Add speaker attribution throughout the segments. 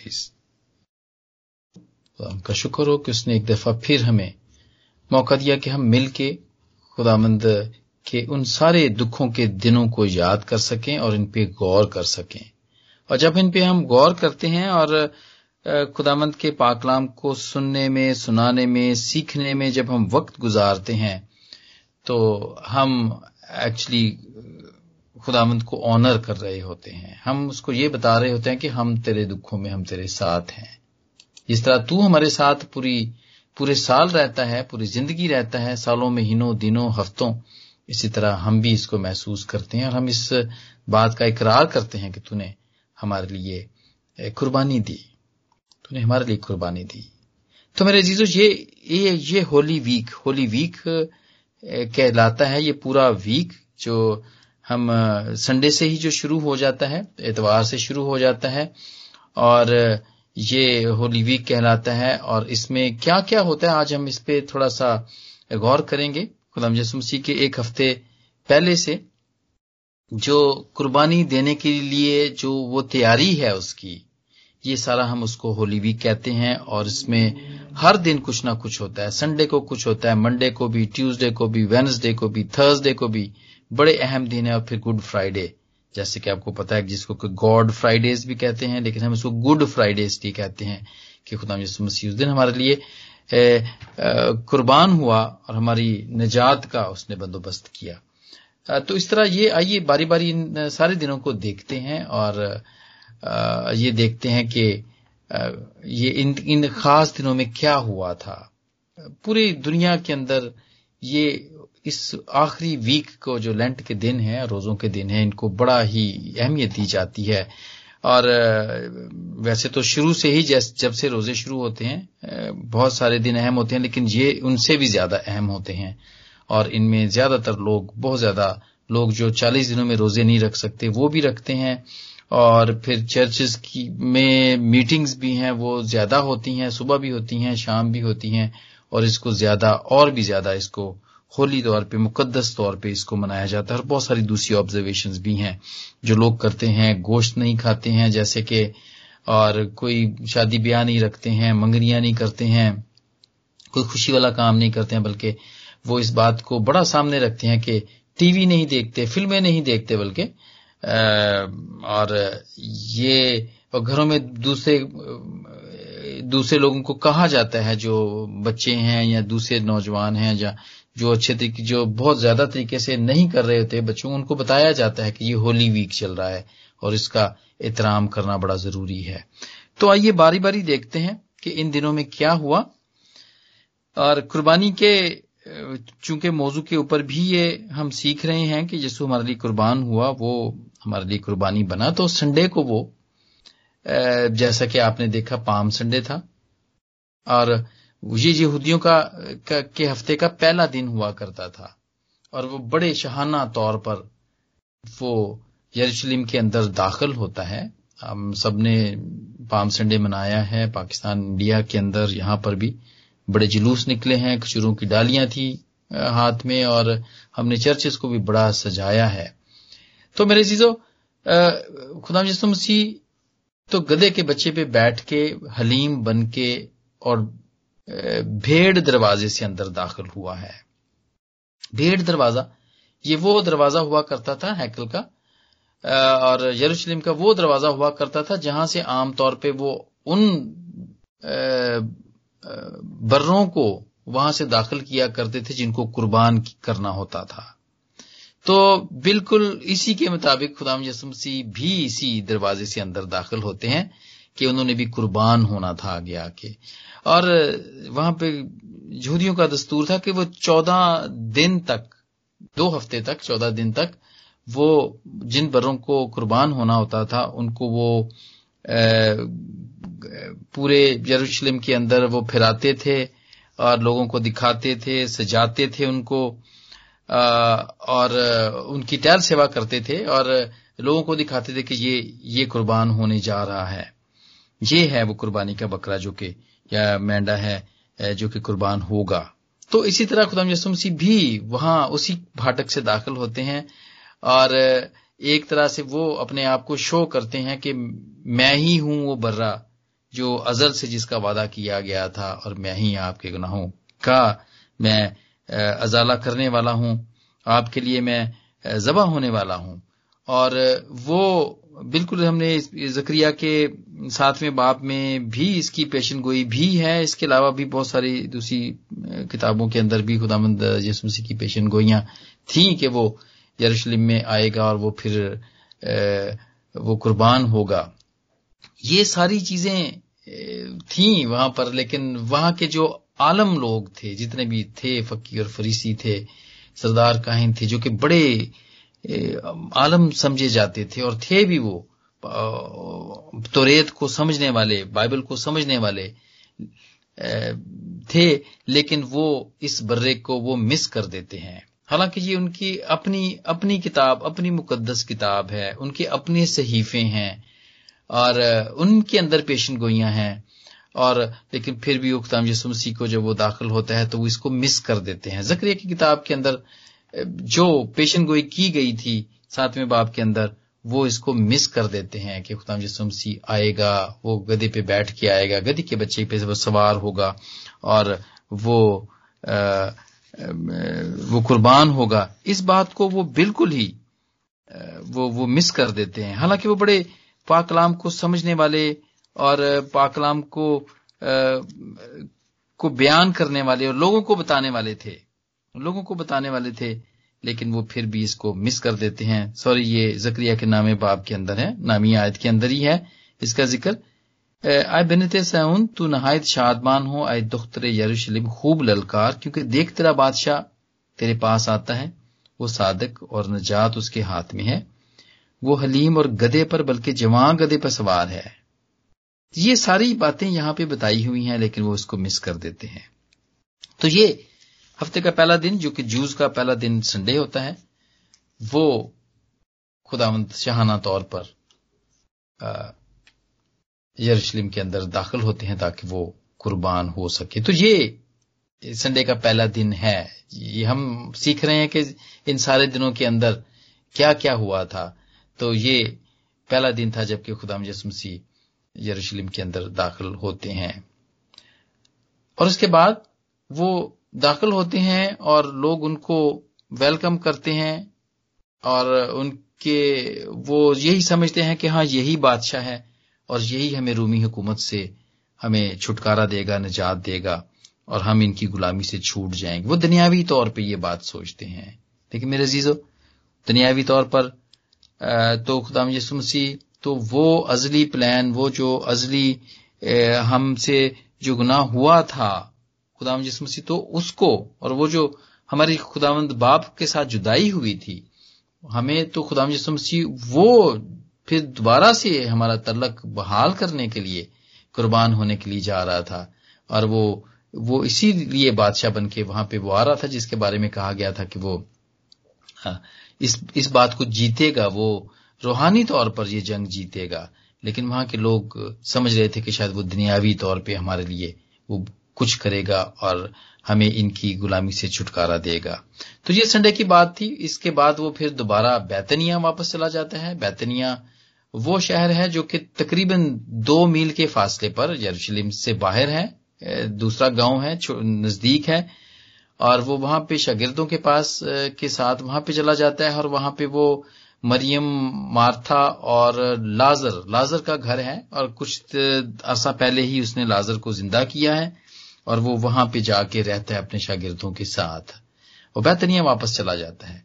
Speaker 1: Please खुदा का शुक्र हो कि उसने एक दफ़ा फिर हमें मौका दिया कि हम मिल के खुदामंद के उन सारे दुखों के दिनों को याद कर सकें और इन पे गौर कर सकें। और जब इन पे हम गौर करते हैं और खुदामंद के पाकलाम को सुनने में, सुनाने में, सीखने में जब हम वक्त गुजारते हैं तो हम एक्चुअली खुदामंद को ऑनर कर रहे होते हैं। हम उसको ये बता रहे होते हैं कि हम तेरे दुखों में, हम तेरे साथ हैं। जिस तरह तू हमारे साथ पूरी, पूरे साल रहता है, पूरी ज़िंदगी रहता है, सालों महीनों दिनों, हफ्तों, इसी तरह हम भी इसको महसूस करते हैं और हम इस बात का इकरार करते हैं कि तूने हमारे लिए कुर्बानी दी। तूने हमारे लिए कुर्बानी दी। तो मेरे जीजो ये ये ये होली वीक होली वीक कहलाता है, ये पूरा वीक जो हम संडे से ही जो शुरू हो जाता है एतवार से शुरू हो जाता है, और, ये होली वीक कहलाता है, और इसमें क्या क्या होता है, आज हम इस पर थोड़ा सा गौर करेंगे खुदाम यसु मसीह के एक हफ़्ते पहले से, जो कुर्बानी देने के लिए जो वो तैयारी है उसकी, ये सारा हम उसको होली वीक कहते हैं, और इसमें हर दिन कुछ ना कुछ होता है संडे को कुछ होता है मंडे को भी ट्यूसडे को भी वेनसडे को भी थर्सडे को भी बड़े अहम दिन है और फिर गुड फ्राइडे। जैसे कि आपको पता है जिसको गॉड फ्राइडेज भी कहते हैं, लेकिन हम इसको गुड फ्राइडेज भी कहते हैं कि खुदा यसु मसीह उस दिन हमारे लिए कुर्बान हुआ और हमारी निजात का उसने बंदोबस्त किया। तो इस तरह ये आइए बारी बारी इन सारे दिनों को देखते हैं और ये देखते हैं कि ये इन इन खास दिनों में क्या हुआ था। पूरी दुनिया के अंदर ये इस आखिरी वीक को जो लेंट के दिन है, रोजों के दिन है, इनको बड़ा ही अहमियत दी जाती है। और वैसे तो शुरू से ही जब से रोज़े शुरू होते हैं बहुत सारे दिन अहम होते हैं, लेकिन ये उनसे भी ज़्यादा अहम होते हैं। और इनमें ज़्यादातर लोग, बहुत ज़्यादा लोग जो 40 दिनों में रोज़े नहीं रख सकते, वो भी रखते हैं। और फिर चर्चेस की, में मीटिंग्स भी हैं, वो ज़्यादा होती हैं, सुबह भी होती हैं, शाम भी होती हैं, और इसको ज़्यादा, और भी ज़्यादा इसको होली तौर पे, मुकद्दस तौर पे इसको मनाया जाता है। और बहुत सारी दूसरी ऑब्जर्वेशंस भी हैं, जो लोग करते हैं, गोश्त नहीं खाते हैं, जैसे कि, और कोई शादी ब्याह नहीं रखते हैं, मंगनियाँ नहीं करते हैं, कोई खुशी वाला काम नहीं करते हैं, बल्कि वो इस बात को बड़ा सामने रखते हैं कि टीवी नहीं देखते, फ़िल्में नहीं देखते बल्कि और ये, और घरों में दूसरे दूसरे लोगों को कहा जाता है जो बच्चे हैं या दूसरे नौजवान हैं, या जो अच्छे तरीके, जो बहुत ज़्यादा तरीके से नहीं कर रहे होते बच्चों, उनको बताया जाता है कि ये होली वीक चल रहा है और इसका एहतराम करना बड़ा ज़रूरी है। तो आइए बारी बारी देखते हैं कि इन दिनों में क्या हुआ। और कुर्बानी के, चूँकि मौजू के ऊपर भी ये हम सीख रहे हैं कि जिसको हमारे लिए कुर्बान हुआ, वो हमारे लिए कुर्बानी बना तो संडे को वो जैसा कि आपने देखा, पाम संडे था। और ये यहूदियों का, का हफ़्ते का पहला दिन हुआ करता था। और वो बड़े शहाना तौर पर वो यरूशलेम के अंदर दाखिल होता है। हम सबने पाम संडे मनाया है पाकिस्तान इंडिया के अंदर यहाँ पर भी बड़े जुलूस निकले हैं खजूरों की डालियाँ थी हाथ में और हमने चर्चेस को भी बड़ा सजाया है। तो मेरे चीज़ों खुदा यसु मसीह तो गधे के बच्चे पे बैठ के हलीम बन के और भेड़ दरवाजे से अंदर दाखिल हुआ है। भेड़ दरवाज़ा, ये वो दरवाज़ा हुआ करता था हैकल का और यरूशलेम का वो दरवाज़ा हुआ करता था जहाँ से आमतौर पे वो उन बर्रों को वहाँ से दाखिल किया करते थे जिनको कुर्बान करना होता था। तो बिल्कुल इसी के मुताबिक खुदाम यसमसी भी इसी दरवाजे से अंदर दाखिल होते हैं। कि उन्होंने भी कुर्बान होना था आगे आके। और वहाँ पे यहूदियों का दस्तूर था कि वो चौदह दिन तक, दो हफ़्ते तक, चौदह दिन तक वो जिन बरों को कुर्बान होना होता था, उनको वो पूरे यरूशलेम के अंदर वो फिराते थे और लोगों को दिखाते थे, सजाते थे उनको और उनकी टहल सेवा करते थे और लोगों को दिखाते थे कि ये ये कुर्बान होने जा रहा है। ये है वो कुर्बानी का बकरा जो कि, या मेंढा है जो कि कुर्बान होगा। तो इसी तरह खुदाम यसुमसी भी वहाँ उसी भाटक से दाखिल होते हैं और एक तरह से वो अपने आप को शो करते हैं कि मैं ही हूँ वो बर्रा जो अजल से जिसका वादा किया गया था और मैं ही आपके गुनाहों का, मैं अजाला करने वाला हूँ, आपके लिए मैं जबा होने वाला हूँ। और वो बिल्कुल हमने जक्रिया के में बाप में भी इसकी पेशन गोई भी है। इसके अलावा भी बहुत सारी दूसरी किताबों के अंदर भी खुदामंद यसमसी की पेशन गोइयाँ थी कि वो यरूशलेम में आएगा और वो फिर वो कुर्बान होगा। ये सारी चीज़ें थी वहाँ पर, लेकिन वहाँ के जो आलम लोग थे, जितने भी थे फकी और फरीसी थे, सरदार काहिन थे, जो कि बड़े आलम समझे जाते थे और थे भी वो तोरेत को समझने वाले, बाइबल को समझने वाले थे, लेकिन वो इस बर्रे को वो मिस कर देते हैं। हालाँकि ये उनकी अपनी अपनी किताब, अपनी मुकद्दस किताब है, उनके अपने सहीफे हैं, और उनके अंदर पेशन गोइयाँ हैं, और, लेकिन फिर भी उख्ताम यसु मसीह को जब वो दाखिल होता है तो वो इसको मिस कर देते हैं। जक्रिया की किताब के अंदर जो पेशन गोई की गई थी सातवें बाब के अंदर वो इसको मिस कर देते हैं कि खुदाम यसु मसीह आएगा वो गधे पे बैठ के आएगा गधी के बच्चे पे वो सवार होगा और वो आ, वो कुर्बान होगा। इस बात को वो बिल्कुल ही वो वो मिस कर देते हैं। हालाँकि वो बड़े पाकलाम को समझने वाले और पाकलाम को आ, को बयान करने वाले और लोगों को बताने वाले थे। लोगों को बताने वाले थे, लेकिन वो फिर भी इसको मिस कर देते हैं। सॉरी ये जक्रिया के नामे बाब के अंदर है, नामी आयत के अंदर ही है इसका ज़िक्र। आय बिनत सऊन, तू नहायत शादमान हो, आय दुख्तर यरूशलेम खूब ललकार, क्योंकि देख तेरा बादशाह तेरे पास आता है, वो सादक और नजात उसके हाथ में है। वो हलीम और गधे पर, बल्कि जवान गधे पर सवार है। ये सारी बातें यहाँ पे बताई हुई हैं, लेकिन वो उसको मिस कर देते हैं। तो ये हफ़्ते का पहला दिन, जो कि जूस का पहला दिन संडे होता है, वो खुदावंत शाहाना तौर पर यरूशलेम के अंदर दाखिल होते हैं ताकि वो कुर्बान हो सके। तो ये संडे का पहला दिन है। ये हम सीख रहे हैं कि इन सारे दिनों के अंदर क्या क्या हुआ था। तो ये पहला दिन था जबकि खुदाम यसमसी यरूशलेम के अंदर दाखिल होते हैं। और उसके बाद वो दाखिल होते हैं और लोग उनको वेलकम करते हैं और उनके, वो यही समझते हैं कि हाँ यही बादशाह है और यही हमें रूमी हुकूमत से हमें छुटकारा देगा, निजात देगा और हम इनकी गुलामी से छूट जाएँगे। वो दुनियावी तौर पे ये बात सोचते हैं। लेकिन मेरे जीजो दुनियावी तौर पर तो खुदाम यसु मसीह तो वो अजली प्लान वो जो अजली हमसे जो गुनाह हुआ था खुदाम जिस मसीह तो उसको और वो जो हमारी खुदावंद बाप के साथ जुदाई हुई थी, हमें तो खुदाम जिस मसीह वो फिर दोबारा से हमारा तलक बहाल करने के लिए, कुर्बान होने के लिए जा रहा था। और वो वो इसीलिए बादशाह बन के वहाँ पे वो आ रहा था, जिसके बारे में कहा गया था कि वो इस इस बात को जीतेगा, वो रूहानी तौर पर ये जंग जीतेगा। लेकिन वहाँ के लोग समझ रहे थे कि शायद वो दुनियावी तौर पे हमारे लिए वो कुछ करेगा और हमें इनकी गुलामी से छुटकारा देगा। तो ये संडे की बात थी। इसके बाद वो फिर दोबारा बैतनिया वापस चला जाता है। बैतनिया वो शहर है जो कि तकरीबन दो मील के फासले पर यरूशलेम से बाहर है। दूसरा गाँव है नज़दीक है। और वो वहाँ पे शागिर्दों के पास के साथ वहाँ पे चला जाता है और वहाँ पे वो मरियम, मार्था और लाजर लाजर का घर है। और कुछ अरसा पहले ही उसने लाजर को ज़िंदा किया है। और वो वहाँ पे जाके रहता है अपने शागिर्दों के साथ। वो बैतनिया वापस चला जाता है।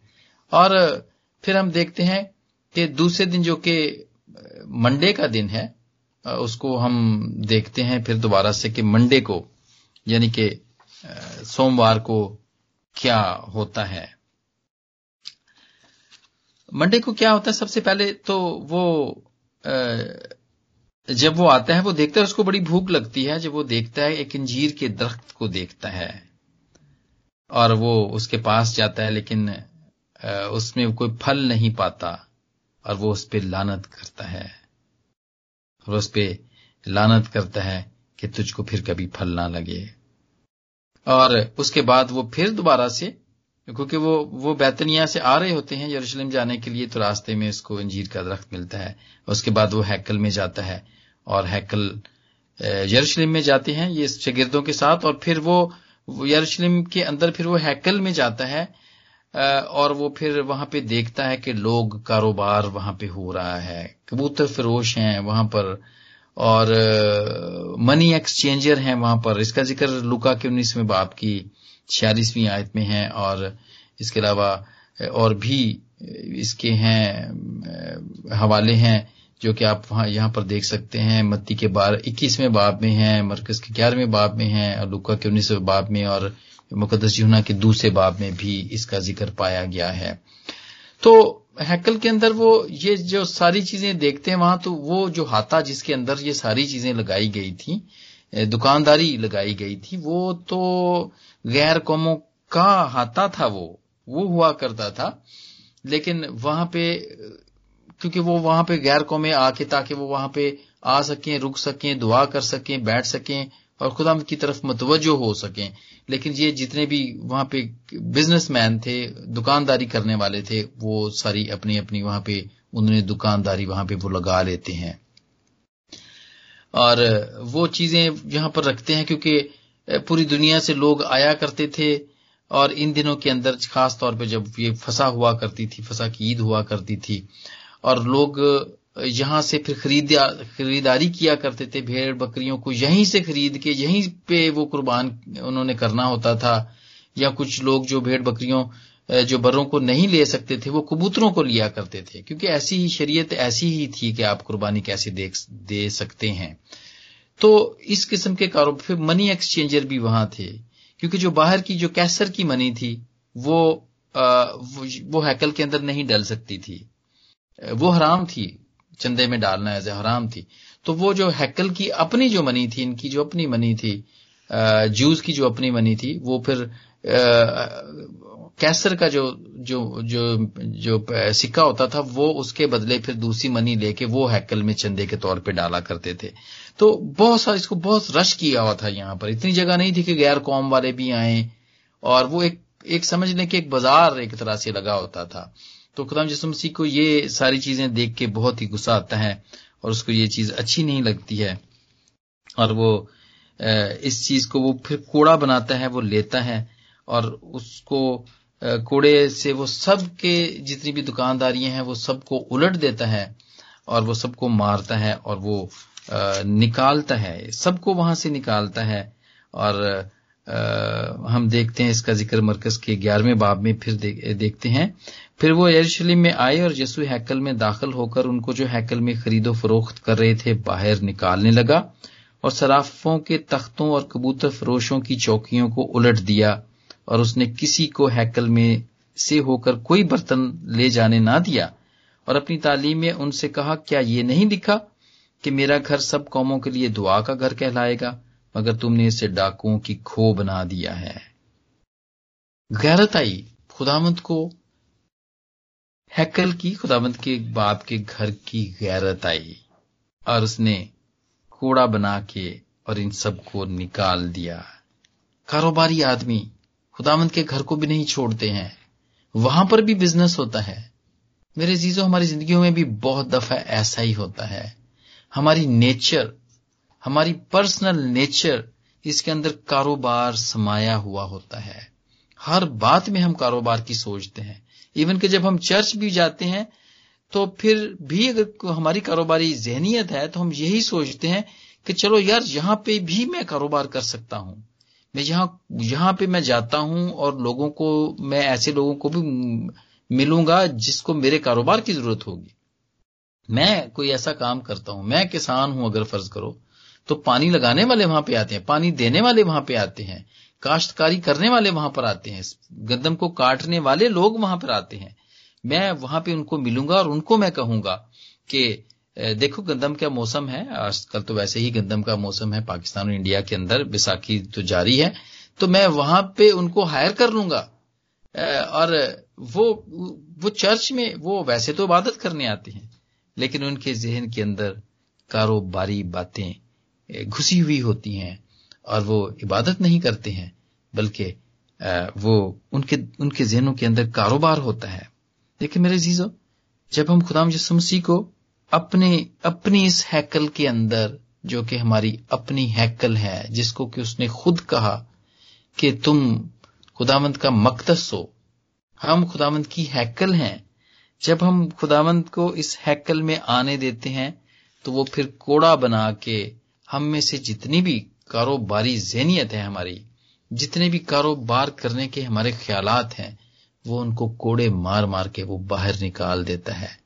Speaker 1: और फिर हम देखते हैं कि दूसरे दिन जो कि मंडे का दिन है उसको हम देखते हैं फिर दोबारा से कि मंडे को, यानी कि सोमवार को क्या होता है। मंडे को क्या होता है? सबसे पहले तो वो जब वो आता है, वो देखता है उसको बड़ी भूख लगती है। जब वो देखता है, एक अंजीर के दरख्त को देखता है और वो उसके पास जाता है, लेकिन उसमें कोई फल नहीं पाता और वो उस पर लानत करता है। और उस पर लानत करता है कि तुझको फिर कभी फल ना लगे। और उसके बाद वो फिर दोबारा से क्योंकि वो वो बैतनिया से आ रहे होते हैं यरूशलेम जाने के लिए तो रास्ते में उसको अंजीर का दरख्त मिलता है। उसके बाद वो हैकल में जाता है और हैकल यरूशलेम में जाते हैं ये शगिर्दों के साथ और फिर वो यरूशलेम के अंदर फिर वो हैकल में जाता है और वो फिर वहाँ पे देखता है कि लोग, कारोबार वहाँ पे हो रहा है। कबूतर फरोश हैं वहाँ पर और मनी एक्सचेंजर हैं वहाँ पर। इसका ज़िक्र लुका के उन्नीसवें बाप की छियालीसवीं आयत में है और इसके अलावा और भी इसके हैं हवाले हैं जो कि आप वहाँ, यहाँ पर देख सकते हैं। मत्ती के बार, इक्कीसवें बाब में है, मरकज के ग्यारहवें बाब में है, और लुका के उन्नीसवें बाब में और मुकदस जुना के दूसरे बाब में भी इसका ज़िक्र पाया गया है। तो हैकल के अंदर वो, ये जो सारी चीज़ें देखते हैं वहाँ तो वो जो हाथा जिसके अंदर ये सारी चीज़ें लगाई गई थी दुकानदारी लगाई गई थी, वो तो गैर कौमों का हाथा था वो वो हुआ करता था, लेकिन वहाँ पे, क्योंकि वो वहाँ पे गैर कौमें आके ताकि वो वहाँ पे आ सकें, रुक सकें, दुआ कर सकें, बैठ सकें, और खुदा की तरफ़ मतवजो हो सकें। लेकिन ये जितने भी वहाँ पे बिजनेसमैन थे, दुकानदारी करने वाले थे, वो सारी अपनी अपनी वहाँ पे, उन्होंने दुकानदारी वहाँ पे वो लगा लेते हैं। और वो चीज़ें यहाँ पर रखते हैं, क्योंकि पूरी दुनिया से लोग आया करते थे और इन दिनों के अंदर खास तौर पे जब ये फंसा हुआ करती थी फसा की ईद हुआ करती थी और लोग यहाँ से फिर खरीद खरीदारी किया करते थे भेड़ बकरियों को यहीं से खरीद के यहीं पे वो कुर्बान उन्होंने करना होता था या कुछ लोग जो भेड़ बकरियों जो बरों को नहीं ले सकते थे वो कबूतरों को लिया करते थे। क्योंकि ऐसी ही शरीयत ऐसी ही थी कि आप कुर्बानी कैसे दे, सकते हैं। तो इस किस्म के कारोबार फिर मनी एक्सचेंजर भी वहाँ थे। क्योंकि जो बाहर की जो कैसर की मनी थी वो आ, वो वो हैकल के अंदर नहीं डल सकती थी। वो हराम थी चंदे में डालना एज हराम थी। तो वो जो हैकल की अपनी जो मनी थी इनकी जो अपनी मनी थी जूस की जो अपनी मनी थी वो फिर कैसर का जो जो जो जो सिक्का होता था वो उसके बदले फिर दूसरी मनी लेके वो हैकल में चंदे के तौर पे डाला करते थे। तो बहुत सारा इसको बहुत रश किया हुआ था यहाँ पर। इतनी जगह नहीं थी कि गैर कौम वाले भी आए और वो एक एक समझ लें कि एक बाज़ार एक तरह से लगा होता था। तो खुदाम जिसम मसीह को ये सारी चीज़ें देख के बहुत ही गुस्सा आता है और उसको ये चीज़ अच्छी नहीं लगती है। और वो इस चीज़ को वो फिर कूड़ा बनाता है, वो लेता है और उसको कूड़े से वो सब के जितनी भी दुकानदारियाँ हैं, वो सबको उलट देता है और वो सबको मारता है और वो निकालता है। सबको वहाँ से निकालता है। और हम देखते हैं इसका ज़िक्र मरकज के ग्यारहवें बाब में फिर देखते हैं। फिर वो यरूशलेम में आए और यसु हैकल में दाखिल होकर उनको जो हैकल में खरीदो फरोख्त कर रहे थे, बाहर निकालने लगा और सराफों के तख्तों और कबूतर फरोशों की चौकियों को उलट दिया और उसने किसी को हैकल में से होकर कोई बर्तन ले जाने ना दिया और अपनी तालीम में उनसे कहा, क्या ये नहीं लिखा? कि मेरा घर सब कौमों के लिए दुआ का घर कहलाएगा, मगर तुमने इसे डाकुओं की खो बना दिया है। गैरत आई खुदामंद को। हैकल की खुदामंद के बाप के घर की गैरत आई, और उसने कूड़ा बना के और इन सबको निकाल दिया। कारोबारी आदमी खुदामंद के घर को भी नहीं छोड़ते हैं, वहाँ पर भी बिज़नेस होता है। मेरे जीजो हमारी जिंदगियों में भी बहुत दफ़ा ऐसा ही होता है। हमारी नेचर, हमारी पर्सनल नेचर इसके अंदर कारोबार समाया हुआ होता है। हर बात में हम कारोबार की सोचते हैं। इवन कि जब हम चर्च भी जाते हैं तो फिर भी अगर हमारी कारोबारी जहनीत है तो हम यही सोचते हैं कि चलो यार, यहाँ पे भी मैं कारोबार कर सकता हूँ। मैं यहाँ यहाँ पे मैं जाता हूँ और लोगों को, मैं ऐसे लोगों को भी मिलूँगा जिसको मेरे कारोबार की ज़रूरत होगी। मैं कोई ऐसा काम करता हूँ, मैं किसान हूँ अगर फ़र्ज़ करो तो पानी लगाने वाले वहाँ पे आते हैं, पानी देने वाले वहाँ पे आते हैं, काश्तकारी करने वाले वहाँ पर आते हैं गंदम को काटने वाले लोग वहाँ पर आते हैं। मैं वहाँ पे उनको मिलूँगा और उनको मैं कहूँगा कि देखो गंदम का मौसम है, आजकल तो वैसे ही गंदम का मौसम है, पाकिस्तान और इंडिया के अंदर बैसाखी तो जारी है तो मैं वहाँ पे उनको हायर कर लूँगा। और वो वो चर्च में वो वैसे तो इबादत करने आते हैं लेकिन उनके जहन के अंदर कारोबारी बातें घुसी हुई होती हैं और वो इबादत नहीं करते हैं, बल्कि वो उनके उनके जहनों के अंदर कारोबार होता है। देखिए मेरे जीजो जब हम खुदाम मसीह को अपने, अपनी इस हैकल के अंदर, जो कि हमारी अपनी हैकल है, जिसको कि उसने खुद कहा कि तुम खुदामंद का मकदस हो, हम खुदामंद की हैकल हैं जब हम खुदावंत को इस हैकल में आने देते हैं तो वो फिर कोड़ा बना के हम में से जितनी भी कारोबारी जहनीत है हमारी, जितने भी कारोबार करने के हमारे ख्याल हैं, वो उनको कोड़े मार मार के वो बाहर निकाल देता है।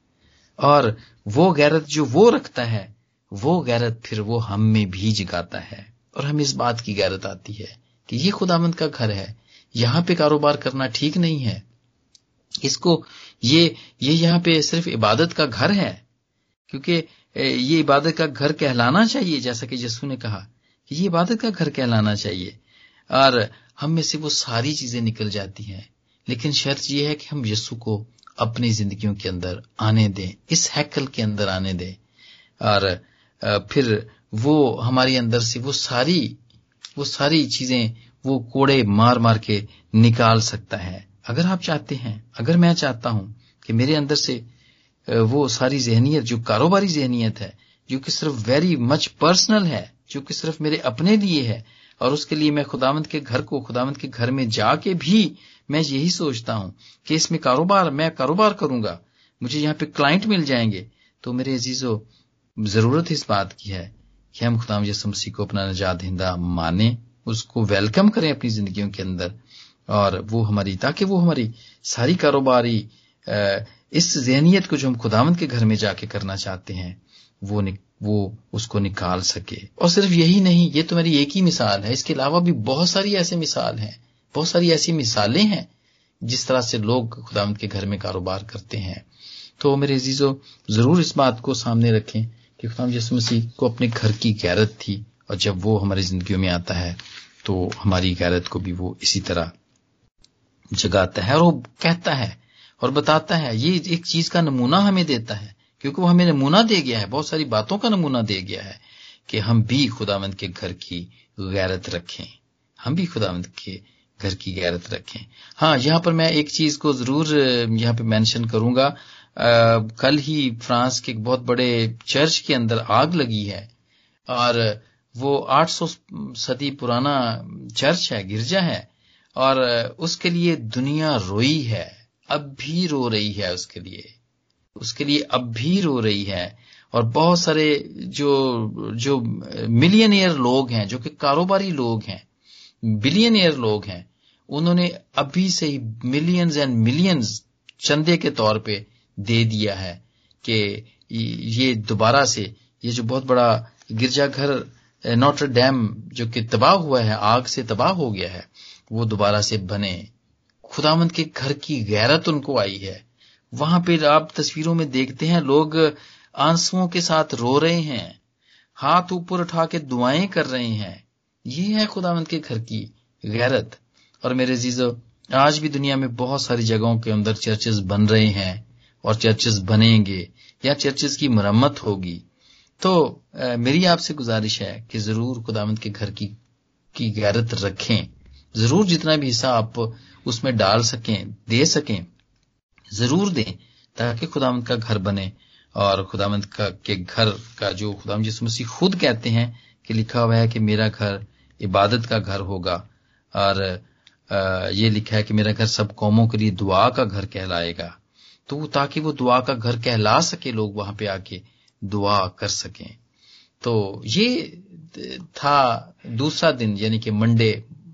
Speaker 1: और वो गैरत जो वो रखता है, वो गैरत फिर वो हम में भी जगाता है। और हम इस बात की गैरत आती है कि ये खुदामंद का घर है, यहाँ पे कारोबार करना ठीक नहीं है। इसको ये ये यहाँ पे सिर्फ़ इबादत का घर है। क्योंकि ये इबादत का घर कहलाना चाहिए, जैसा कि यस्सु ने कहा कि ये इबादत का घर कहलाना चाहिए। और हम में से वो सारी चीज़ें निकल जाती हैं। लेकिन शर्त यह है कि हम यस्सु को अपनी जिंदगियों के अंदर आने दें, इस हैकल के अंदर आने दें। और फिर वो हमारे अंदर से वो सारी वो सारी चीज़ें वो कोड़े मार मार के निकाल सकता है। अगर आप चाहते हैं, अगर मैं चाहता हूँ कि मेरे अंदर से वो सारी जहनीत जो कारोबारी जहनीत है, जो कि सिर्फ़ वेरी मच पर्सनल है, जो कि सिर्फ़ मेरे अपने लिए है, और उसके लिए मैं खुदावंत के घर को, खुदावंत के घर में जाके भी मैं यही सोचता हूँ कि इसमें कारोबार, मैं कारोबार करूँगा, मुझे यहाँ पे क्लाइंट मिल जाएँगे तो मेरे अजीजों, ज़रूरत इस बात की है कि हम खुदाम यसु मसीह को अपना नजात हिंदा माने, उसको वेलकम करें अपनी जिंदगियों के अंदर। और वो हमारी, ताकि वो हमारी सारी कारोबारी इस जहनीत को जो हम खुदावंत के घर में जाके करना चाहते हैं, वो वो उसको निकाल सके। और सिर्फ़ यही नहीं, ये तो मेरी एक ही मिसाल है। इसके अलावा भी बहुत सारी ऐसे मिसाल हैं, बहुत सारी ऐसी मिसालें हैं, जिस तरह से लोग खुदावंत के घर में कारोबार करते हैं। तो मेरे अजीजों, ज़रूर इस बात को सामने रखें कि खुदाम यसु मसीह को अपने घर की गैरत थी, और जब वो हमारी जिंदगियों में आता है तो हमारी गैरत को भी वो इसी तरह जगाता है और वो कहता है और बताता है ये एक चीज़ का नमूना हमें देता है क्योंकि वो हमें नमूना दे गया है बहुत सारी बातों का नमूना दे गया है कि हम भी खुदावंत के घर की गैरत रखें। हम भी खुदावंत के घर की गैरत रखें। हाँ यहाँ पर मैं एक चीज़ को ज़रूर यहाँ पे मेंशन करूँगा। आ, कल ही फ्रांस के एक बहुत बड़े चर्च के अंदर आग लगी है और वो 800 सदी पुराना चर्च है गिरजा है। और उसके लिए दुनिया रोई है, अब भी रो रही है उसके लिए। उसके लिए अब भी रो रही है। और बहुत सारे जो जो मिलियनियर लोग हैं, जो कि कारोबारी लोग हैं बिलियनियर लोग हैं, उन्होंने अभी से ही मिलियंस एंड मिलियंस चंदे के तौर पे दे दिया है कि ये दोबारा से, ये जो बहुत बड़ा गिरजाघर नोटर डैम जो कि तबाह हुआ है, आग से तबाह हो गया है वो दोबारा से बने। खुदामंद के घर की गैरत उनको आई है। वहाँ पे आप तस्वीरों में देखते हैं, लोग आंसुओं के साथ रो रहे हैं, हाथ ऊपर उठा के दुआएँ कर रहे हैं। ये है खुदावंत के घर की गैरत। और मेरे जीजो आज भी दुनिया में बहुत सारी जगहों के अंदर चर्चेस बन रहे हैं और चर्चेस बनेंगे या चर्चेस की मरम्मत होगी। तो मेरी आपसे गुजारिश है कि ज़रूर खुदामंद के घर की की गैरत रखें। ज़रूर जितना भी हिस्सा आप उसमें डाल सकें, दे सकें, ज़रूर दें, ताकि खुदामंद का घर बने और खुदामंद का, के घर का जो खुदाम जिस मसीह खुद कहते हैं कि लिखा हुआ है कि मेरा घर इबादत का घर होगा और ये लिखा है कि मेरा घर सब कौमों के लिए दुआ का घर कहलाएगा। तो ताकि वो दुआ का घर कहला सके, लोग वहाँ पे आके दुआ कर सकें। तो ये था दूसरा दिन, यानी कि मंडे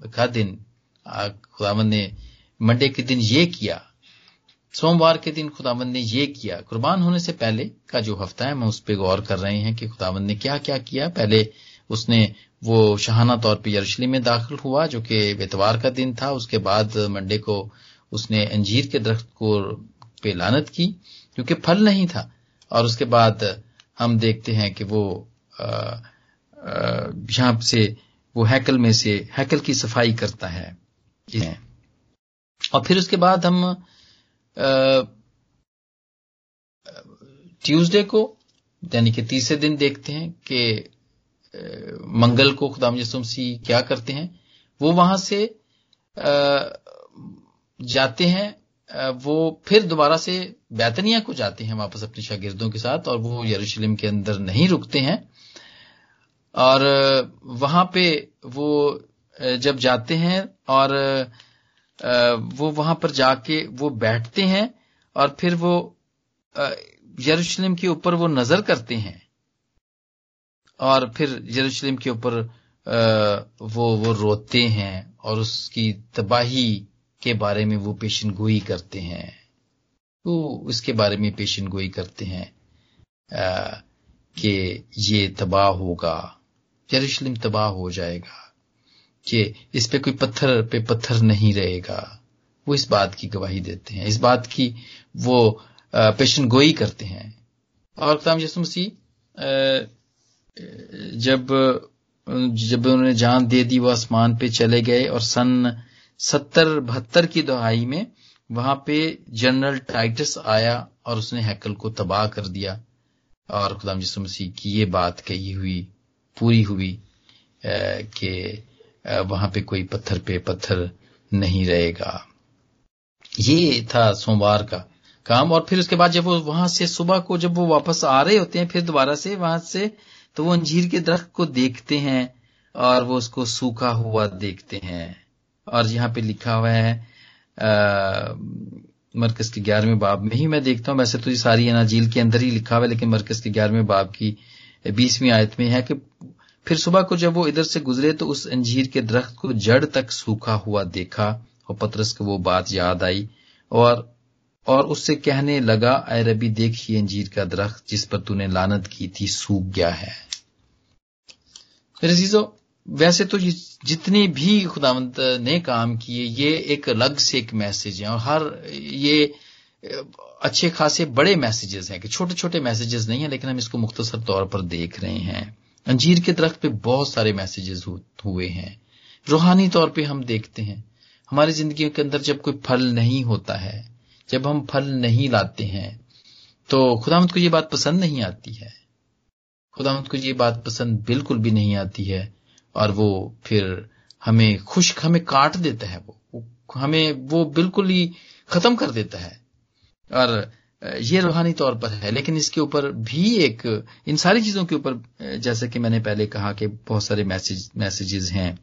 Speaker 1: का दिन खुदामंद ने मंडे के दिन ये किया, सोमवार के दिन खुदावंद ने ये किया। कुर्बान होने से पहले का जो हफ़्ता है हम उस पर गौर कर रहे हैं कि खुदावंद ने क्या क्या। किया पहले उसने वो शहाना तौर पर यरूशलेम में दाखिल हुआ, जो कि इतवार का दिन था। उसके बाद मंडे को उसने अंजीर के दरख्त को पे लानत की, क्योंकि फल नहीं था। और उसके बाद हम देखते हैं कि वो यहाँ से वो हैकल में से, हैकल की सफ़ाई करता है। और फिर उसके बाद हम ट्यूसडे को, यानी कि तीसरे दिन देखते हैं कि मंगल को खुदाम यसुमसी क्या करते हैं। वो वहाँ से जाते हैं वो फिर दोबारा से बैतनिया को जाते हैं वापस अपने शागिर्दों के साथ और वो यरूशलेम के अंदर नहीं रुकते हैं। और वहाँ पे वो जब जाते हैं और वो वहाँ पर जाके वो बैठते हैं और फिर वो यरूशलेम के ऊपर वो नज़र करते हैं। और फिर यरूशलेम के ऊपर वो वो रोते हैं और उसकी तबाही के बारे में वो पेशन गोई करते हैं। वो उसके बारे में पेशन गोई करते हैं कि ये तबाह होगा। यरूशलेम तबाह हो जाएगा कि इस पे कोई पत्थर पे पत्थर नहीं रहेगा। वो इस बात की गवाही देते हैं। इस बात की वो पेशन गोई करते हैं। और कलाम यसु मसीह जब जब उन्होंने जान दे दी, वो आसमान पे चले गए और सन सत्तर, बहत्तर की दहाई में वहाँ पे जनरल टाइटस आया और उसने हैकल को तबाह कर दिया। और खुदाम यसु मसीह की ये बात कही हुई पूरी हुई कि वहाँ पे कोई पत्थर पे पत्थर नहीं रहेगा। ये था सोमवार का काम, और फिर उसके बाद जब वो वहाँ से सुबह को जब वो वापस आ रहे होते हैं, फिर दोबारा से वहाँ से तो वो अंजीर के दरख्त को देखते हैं, और वो उसको सूखा हुआ देखते हैं। और यहाँ पे लिखा हुआ है मरकज के ग्यारहवें बाब में ही मैं देखता हूँ। वैसे तो ये सारी अनाजील के अंदर ही लिखा हुआ है, लेकिन मरकज के ग्यारहवें बाब की बीसवीं आयत में है कि फिर सुबह को जब वो इधर से गुजरे तो उस अंजीर के दरख्त को जड़ तक सूखा हुआ देखा और पत्रस को वो बात याद आई और और उससे कहने लगा अय रबी देखिए अंजीर का दरख्त जिस पर तूने लानत की थी, सूख गया है। मेरे वैसे तो जितने भी खुदावंत ने काम किए, ये एक अलग से एक मैसेज है और हर ये, अच्छे खासे बड़े मैसेजेस हैं कि छोटे छोटे मैसेजेस नहीं है, लेकिन हम इसको मुख्तसर तौर पर देख रहे हैं। अंजीर के दरख्त पे बहुत सारे मैसेजेस हुए हैं। रूहानी तौर पे हम देखते हैं, हमारी ज़िंदगी के अंदर जब कोई फल नहीं होता है, जब हम फल नहीं लाते हैं तो खुदामत को ये बात पसंद नहीं आती है। खुदामत को ये बात पसंद बिल्कुल भी नहीं आती है, और वो फिर हमें खुश, हमें काट देता है वो, हमें वो बिल्कुल ही खत्म कर देता है। और ये रूहानी तौर पर है, लेकिन इसके ऊपर भी एक, इन सारी चीज़ों के ऊपर जैसे कि मैंने पहले कहा कि बहुत सारे मैसेज, मैसेजेस हैं,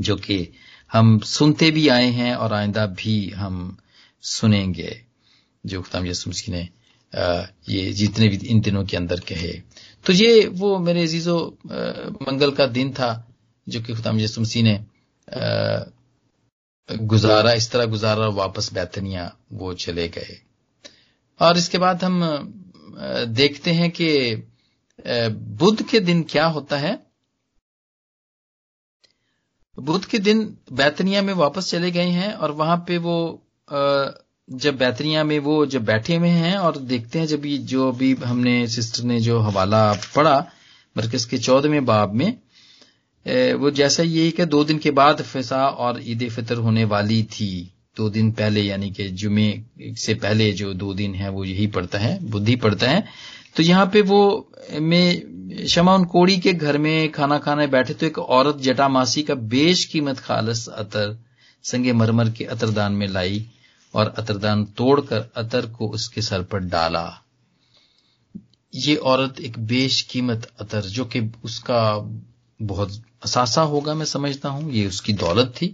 Speaker 1: जो कि हम सुनते भी आए हैं और आइंदा भी हम सुनेंगे। जो खुदाम यसु ने ये जितने भी इन दिनों के अंदर कहे। तो ये वो मेरे अजीजो मंगल का दिन था, जो कि खुदाम यसु ने गुजारा, इस तरह गुजारा वापस बैतनिया वो चले गए। और इसके बाद हम देखते हैं कि बुद्ध के दिन क्या होता है। बुद्ध के दिन बैतनिया में वापस चले गए हैं और वहाँ पे वो जब बैतनिया में वो जब बैठे हुए हैं और देखते हैं जब जो अभी हमने सिस्टर ने जो हवाला पढ़ा, मरकज के चौदहवें बाब में वो जैसा यही कि दो दिन के बाद फिसा और ईद फितर होने वाली थी। दो दिन पहले, यानी कि जुमे से पहले जो दो दिन है, वो यही पड़ता है, बुद्धि पड़ता है। तो यहाँ पे वो में शमा, उन कोड़ी के घर में खाना खाने बैठे तो एक औरत जटामासी का बेश कीमत खालस अतर, संगे मरमर के अतरदान में लाई और अतरदान तोड़कर अतर को उसके सर पर डाला। ये औरत एक बेश कीमत अतर, जो कि उसका बहुत असासा होगा, मैं समझता हूँ। ये उसकी दौलत थी,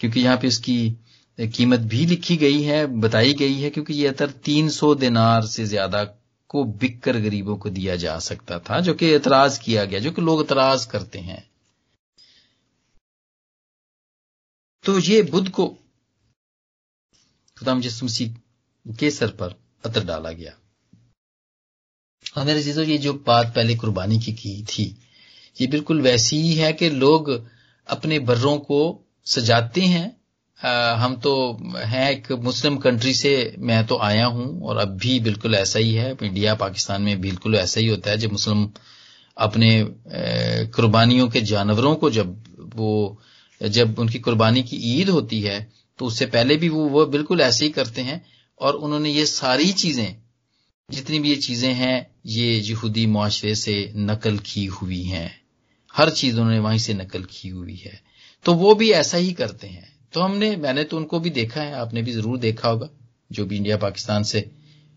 Speaker 1: क्योंकि यहाँ पे उसकी कीमत भी लिखी गई है, बताई गई है, क्योंकि ये अतर 300 दिनार से ज़्यादा को बिककर गरीबों को दिया जा सकता था, जो कि एतराज़ किया गया, जो कि लोग एतराज़ करते हैं। तो ये बुद्ध को खुदाम जिस मसीह के सर पर अतर डाला गया। और मेरे चीज़ों, ये जो बात पहले कुर्बानी की की थी, ये बिल्कुल वैसी ही है कि लोग अपने बर्रों को सजाते हैं हम तो हैं एक मुस्लिम कंट्री से मैं तो आया हूँ और अब भी बिल्कुल ऐसा ही है। इंडिया, पाकिस्तान में बिल्कुल ऐसा ही होता है। जब मुस्लिम अपने कुर्बानियों के जानवरों को जब वो, जब उनकी कुर्बानी की ईद होती है तो उससे पहले भी वो वो बिल्कुल ऐसे ही करते हैं और उन्होंने ये सारी चीज़ें, जितनी भी ये चीज़ें हैं, ये यहूदी मुआशरे से नकल की हुई हैं। हर चीज़ उन्होंने वहीं से नकल की हुई है। तो वो भी ऐसा ही करते हैं। तो हमने, मैंने तो उनको भी देखा है, आपने भी ज़रूर देखा होगा, जो भी इंडिया पाकिस्तान से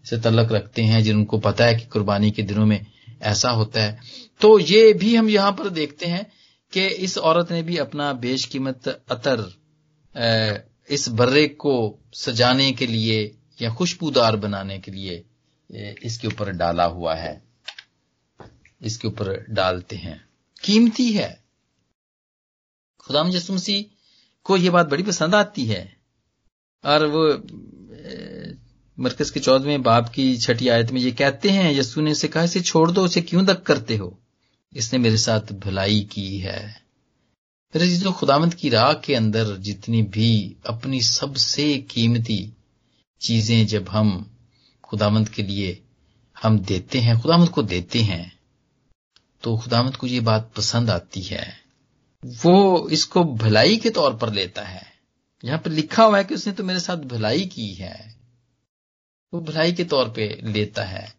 Speaker 1: से तल्लक रखते हैं, जिनको पता है कि कुर्बानी के दिनों में ऐसा होता है। तो ये भी हम यहाँ पर देखते हैं कि इस औरत ने भी अपना बेशकीमत अतर इस बर्रे को सजाने के लिए या खुशबूदार बनाने के लिए इसके ऊपर डाला हुआ है। इसके ऊपर डालते हैं। कीमती है। खुदाम यसुमसी को यह बात बड़ी पसंद आती है। और वो मरकज के चौदहवें बाप की छठी आयत में ये कहते हैं यसु ने उसे कहा, इसे छोड़ दो, उसे क्यों दक करते हो? इसने मेरे साथ भलाई की है। मेरे जो खुदामंद की राह के अंदर जितनी भी अपनी सबसे कीमती चीज़ें जब हम खुदामंद के लिए हम देते हैं खुदामंद को देते हैं तो खुदामंद को ये बात पसंद आती है। वो इसको भलाई के तौर पर लेता है। यहाँ पर लिखा हुआ है कि उसने तो मेरे साथ भलाई की है। वो भलाई के तौर पे लेता है।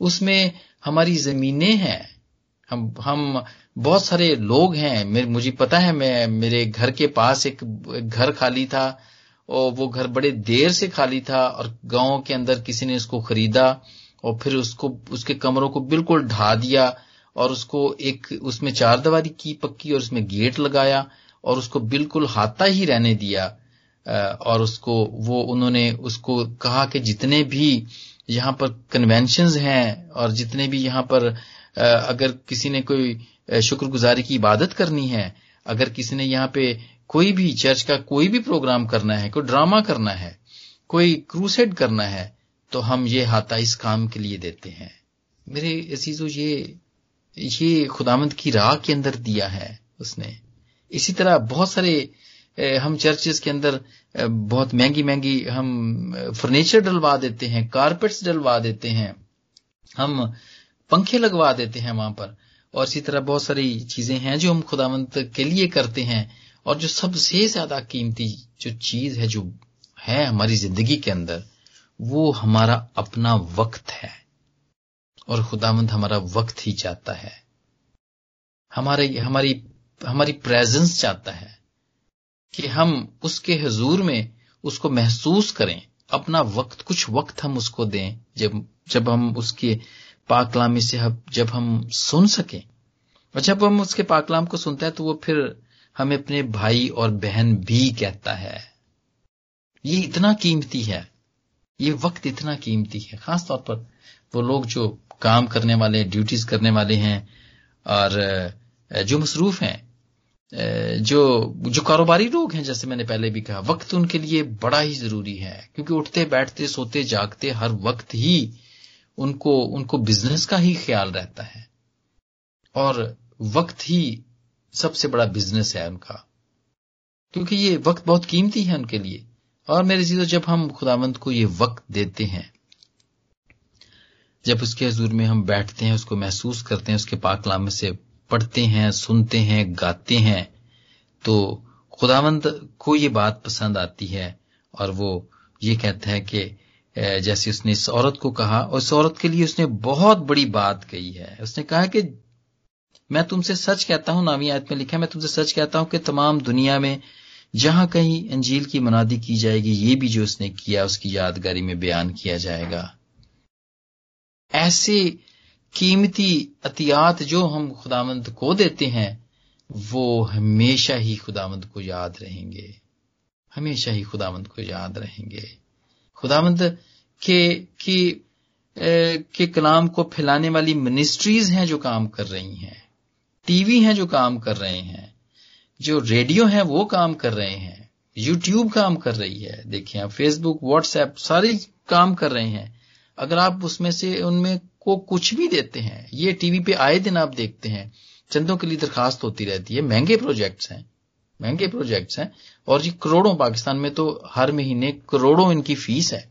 Speaker 1: उसमें हमारी जमीनें हैं। हम हम बहुत सारे लोग हैं। मुझे पता है, मैं, मेरे घर के पास एक घर खाली था और वो घर बड़े देर से खाली था और गाँव के अंदर किसी ने उसको खरीदा और फिर उसको, उसके कमरों को बिल्कुल ढा दिया। और उसको एक, उसमें चार दीवारी की पक्की और उसमें गेट लगाया और उसको बिल्कुल हाथा ही रहने दिया और उसको, वो उन्होंने उसको कहा कि जितने भी यहाँ पर कन्वेंशन हैं और जितने भी यहाँ पर अगर किसी ने कोई शुक्रगुजारी की इबादत करनी है, अगर किसी ने यहाँ पे कोई भी चर्च का कोई भी प्रोग्राम करना है, कोई ड्रामा करना है, कोई क्रूसेड करना है तो हम ये हाथा इस काम के लिए देते हैं। मेरे अजीजो, ये ये खुदामंद की राह के अंदर दिया है उसने। इसी तरह बहुत सारे हम चर्चेस के अंदर बहुत महँगी महँगी हम फर्नीचर डलवा देते हैं, कारपेट्स डलवा देते हैं, हम पंखे लगवा देते हैं वहाँ पर। और इसी तरह बहुत सारी चीज़ें हैं जो हम खुदावंत के लिए करते हैं और जो सबसे ज़्यादा कीमती जो चीज़ है जो है हमारी ज़िंदगी के अंदर, वो हमारा अपना वक्त है। और खुदामंद हमारा वक्त ही चाहता है। हमारे, हमारी हमारी प्रेजेंस चाहता है कि हम उसके हजूर में उसको महसूस करें। अपना वक्त, कुछ वक्त हम उसको दें जब जब हम उसके पाकलामी से हम, जब हम सुन सकें। और जब हम उसके पाकलाम को सुनते हैं तो वो फिर हमें अपने भाई और बहन भी कहता है। ये इतना कीमती है। ये वक्त इतना कीमती है। खास तौर पर वो लोग जो काम करने वाले ड्यूटीज़ करने वाले हैं और जो मसरूफ हैं जो जो कारोबारी लोग हैं, जैसे मैंने पहले भी कहा, वक्त उनके लिए बड़ा ही ज़रूरी है। क्योंकि उठते, बैठते, सोते, जागते हर वक्त ही उनको उनको बिज़नेस का ही ख्याल रहता है। और वक्त ही सबसे बड़ा बिज़नेस है उनका। क्योंकि ये वक्त बहुत कीमती है उनके लिए। और मेरे चीज़ों जब हम खुदावंत को ये वक्त देते हैं जब उसके हजूर में हम बैठते हैं, उसको महसूस करते हैं, उसके पाकलाम से पढ़ते हैं, सुनते हैं, गाते हैं तो खुदावंत को ये बात पसंद आती है और वो ये कहता है कि जैसे उसने इस औरत को कहा और इस औरत के लिए उसने बहुत बड़ी बात कही है। उसने कहा कि, मैं तुमसे सच कहता हूँ, नामी आयत में लिखा है, मैं तुमसे सच कहता हूँ कि तमाम दुनिया में जहाँ कहीं अंजील की मनादी की जाएगी, ये भी जो उसने किया, उसकी यादगारी में बयान किया जाएगा। ऐसे कीमती अतियात जो हम खुदामंद को देते हैं, वो हमेशा ही खुदामंद को याद रहेंगे। हमेशा ही खुदामंद को याद रहेंगे। खुदामंद के, की के कलाम को फैलाने वाली मिनिस्ट्रीज हैं जो काम कर रही हैं। टीवी हैं जो काम कर रहे हैं। जो रेडियो हैं वो काम कर रहे हैं। यूट्यूब काम कर रही है। देखिए आप फेसबुक व्हाट्सएप सारे काम कर रहे हैं। अगर आप उसमें से, उनमें को कुछ भी देते हैं, ये टीवी पे आए दिन आप देखते हैं, चंदों के लिए दरखास्त होती रहती है, महँगे प्रोजेक्ट्स हैं, महँगे प्रोजेक्ट्स हैं, और ये करोड़ों, पाकिस्तान में तो हर महीने करोड़ों इनकी फ़ीस है।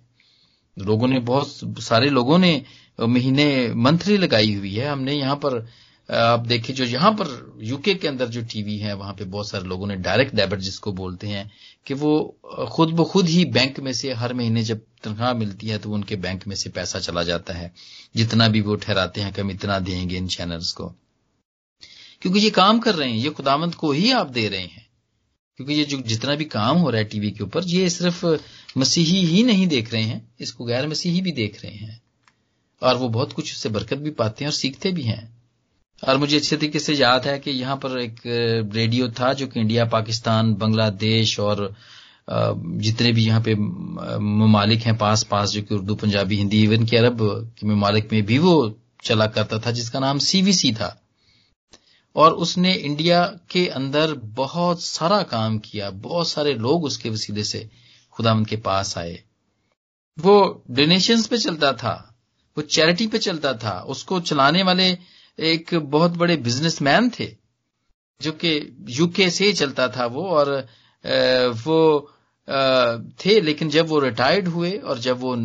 Speaker 1: लोगों ने बहुत, सारे लोगों ने महीने, मंथली लगाई हुई है, हमने यहाँ पर आप देखिए, जो यहाँ पर यूके के अंदर जो टीवी है, वहाँ पे बहुत सारे लोगों ने डायरेक्ट डेबिट जिसको बोलते हैं, कि वो खुद ब खुद ही बैंक में से हर महीने जब तनख्वाह मिलती है तो उनके बैंक में से पैसा चला जाता है। जितना भी वो ठहराते हैं कि हम इतना देंगे इन चैनल्स को। क्योंकि ये काम कर रहे हैं, ये खुदामंद को ही आप दे रहे हैं। क्योंकि ये जो, जितना भी काम हो रहा है टीवी के ऊपर, ये सिर्फ़ मसीही ही नहीं देख रहे हैं, इसको गैर मसीही भी देख रहे हैं। और वो बहुत कुछ उससे बरकत भी पाते हैं और सीखते भी हैं। और मुझे अच्छे तरीके से याद है कि यहाँ पर एक रेडियो था जो कि इंडिया पाकिस्तान बांग्लादेश और जितने भी यहाँ पे ममालिक हैं पास पास जो कि उर्दू, पंजाबी, हिंदी इवन के अरब के ममालिक में भी वो चला करता था, जिसका नाम सीवीसी था। और उसने इंडिया के अंदर बहुत सारा काम किया, बहुत सारे लोग उसके वसीले से खुदाम के पास आए। वो डोनेशंस पे चलता था, वो चैरिटी पे चलता था, उसको चलाने वाले एक बहुत बड़े बिजनेसमैन थे, जो कि यूके से ही चलता था वो, और वो थे, लेकिन जब वो रिटायर्ड हुए और जब वो